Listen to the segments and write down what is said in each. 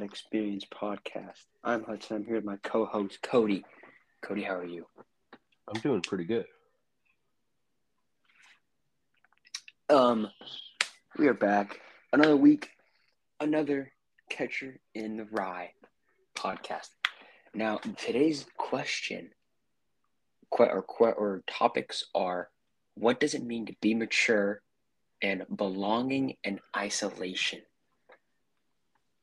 Bad Experience podcast. I'm Hudson. I'm here with my co-host Cody. Cody, how are you? I'm doing pretty good. Um, we are back. Another week, another catcher in the rye podcast. Now, today's question, or or topics are: What does it mean to be mature, and belonging and isolation?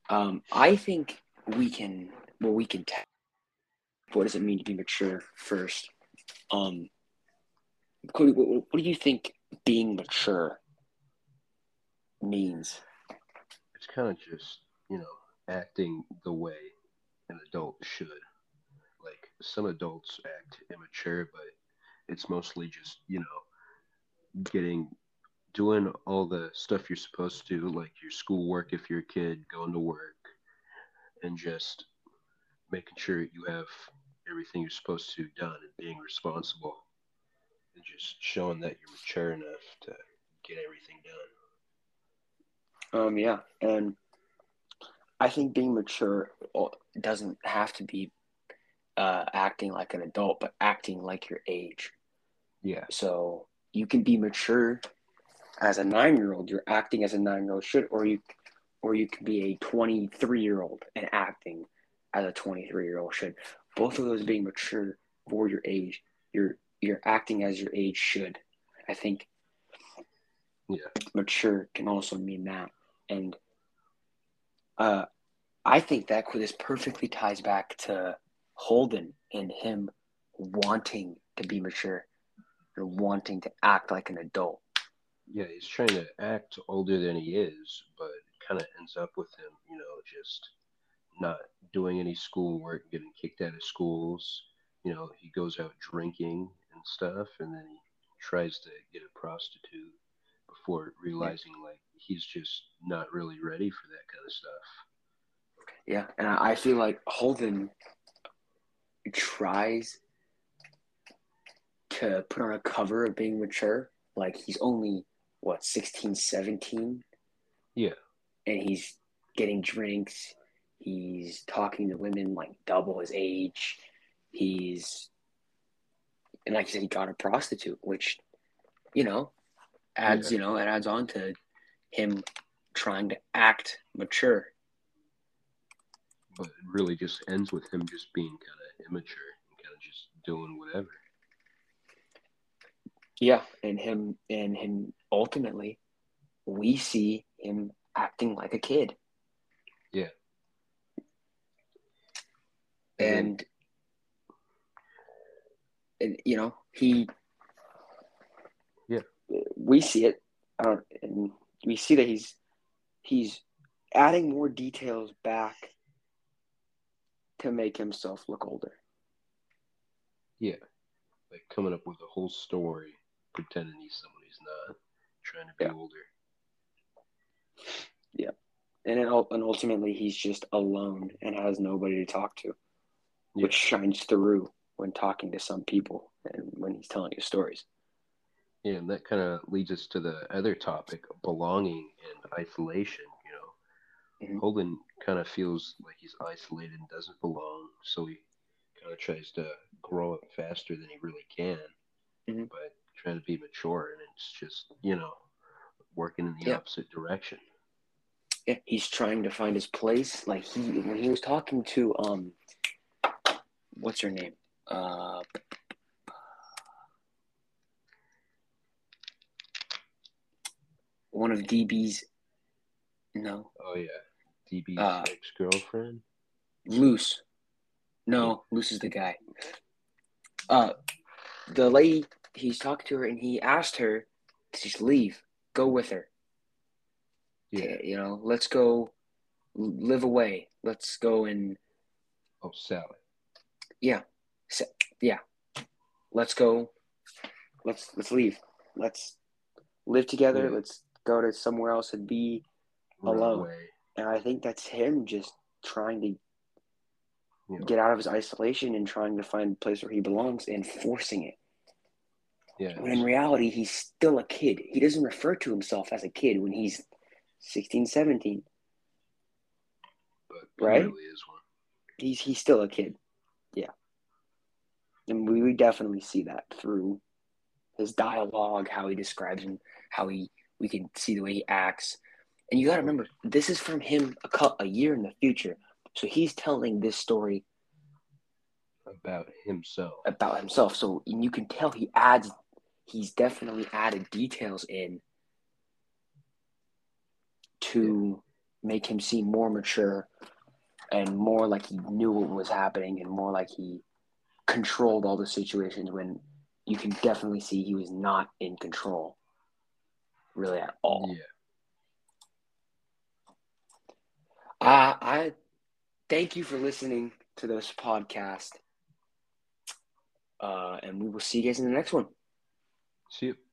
Um, I think we can. Well, we can. Tell what does it mean to be mature first? Um, Cody, what, what do you think being mature means? It's kind of just you know acting the way an adult should. Like some adults act immature, but it's mostly just you know getting doing all the stuff you're supposed to, like your schoolwork if you're a kid, going to work, and just making sure you have everything you're supposed to done and being responsible and just showing that you're mature enough to get everything done. Um, yeah, and I think being mature doesn't have to be uh, acting like an adult, but acting like your age. Yeah. So you can be mature as a nine-year-old. You're acting as a nine-year-old should, or you, or you can be a twenty-three-year-old and acting as a twenty-three-year-old should. Both of those being mature for your age. You're you're acting as your age should. I think. Yeah. Mature can also mean that, and uh, I think that this perfectly ties back to Holden and him wanting to be mature or wanting to act like an adult. Yeah, he's trying to act older than he is, but it kind of ends up with him, you know, just not doing any schoolwork, getting kicked out of schools. You know, he goes out drinking and stuff, and then he tries to get a prostitute before realizing like he's just not really ready for that kind of stuff. Yeah, and I feel like Holden tries to put on a cover of being mature. Like he's only what 16, 17? Yeah. And he's getting drinks. He's talking to women like double his age. He's and like you said, he got a prostitute, which you know adds yeah. you know it adds on to him trying to act mature. But it really just ends with him just being kind of immature and kind of just doing whatever. Yeah, and him and him ultimately, we see him acting like a kid. Yeah. And, and you know he. Yeah. We see it, uh, and we see that he's he's adding more details back to make himself look older. Yeah, like coming up with a whole story, pretending he's someone he's not, trying to be yeah. older. Yeah, and it, and ultimately he's just alone and has nobody to talk to, yeah. which shines through when talking to some people and when he's telling you stories. Yeah, and that kind of leads us to the other topic belonging and isolation. You know, mm-hmm. Holden kind of feels like he's isolated and doesn't belong, so he kind of tries to grow up faster than he really can, mm-hmm. but trying to be mature, and it's just, you know, working in the yeah. opposite direction. Yeah, he's trying to find his place. Like he, when he was talking to, um, what's her name? Uh, one of DB's. No. Oh yeah, DB's Uh, ex girlfriend. Luce. No, Luce is the guy. Uh, the lady he's talking to her, and he asked her to just leave, go with her. Yeah. You know, let's go live away. Let's go and Oh, Sally. yeah, Sa- yeah. Let's go. Let's let's leave. Let's live together. Yeah. Let's go to somewhere else and be Run alone. away. And I think that's him just trying to know, get out of his isolation and trying to find a place where he belongs and forcing it. Yeah. When in reality, he's still a kid. He doesn't refer to himself as a kid when he's 16, 17. but Right? really is one. He's he's still a kid. Yeah. And we, we definitely see that through his dialogue, how he describes him, how he we can see the way he acts. And you got to remember, this is from him a, cou- a year in the future. So he's telling this story About himself. about himself. So and you can tell he adds, he's definitely added details in to make him seem more mature and more like he knew what was happening and more like he controlled all the situations when you can definitely see he was not in control really at all. Yeah. Uh, I thank you for listening to this podcast. Uh, and we will see you guys in the next one. See you.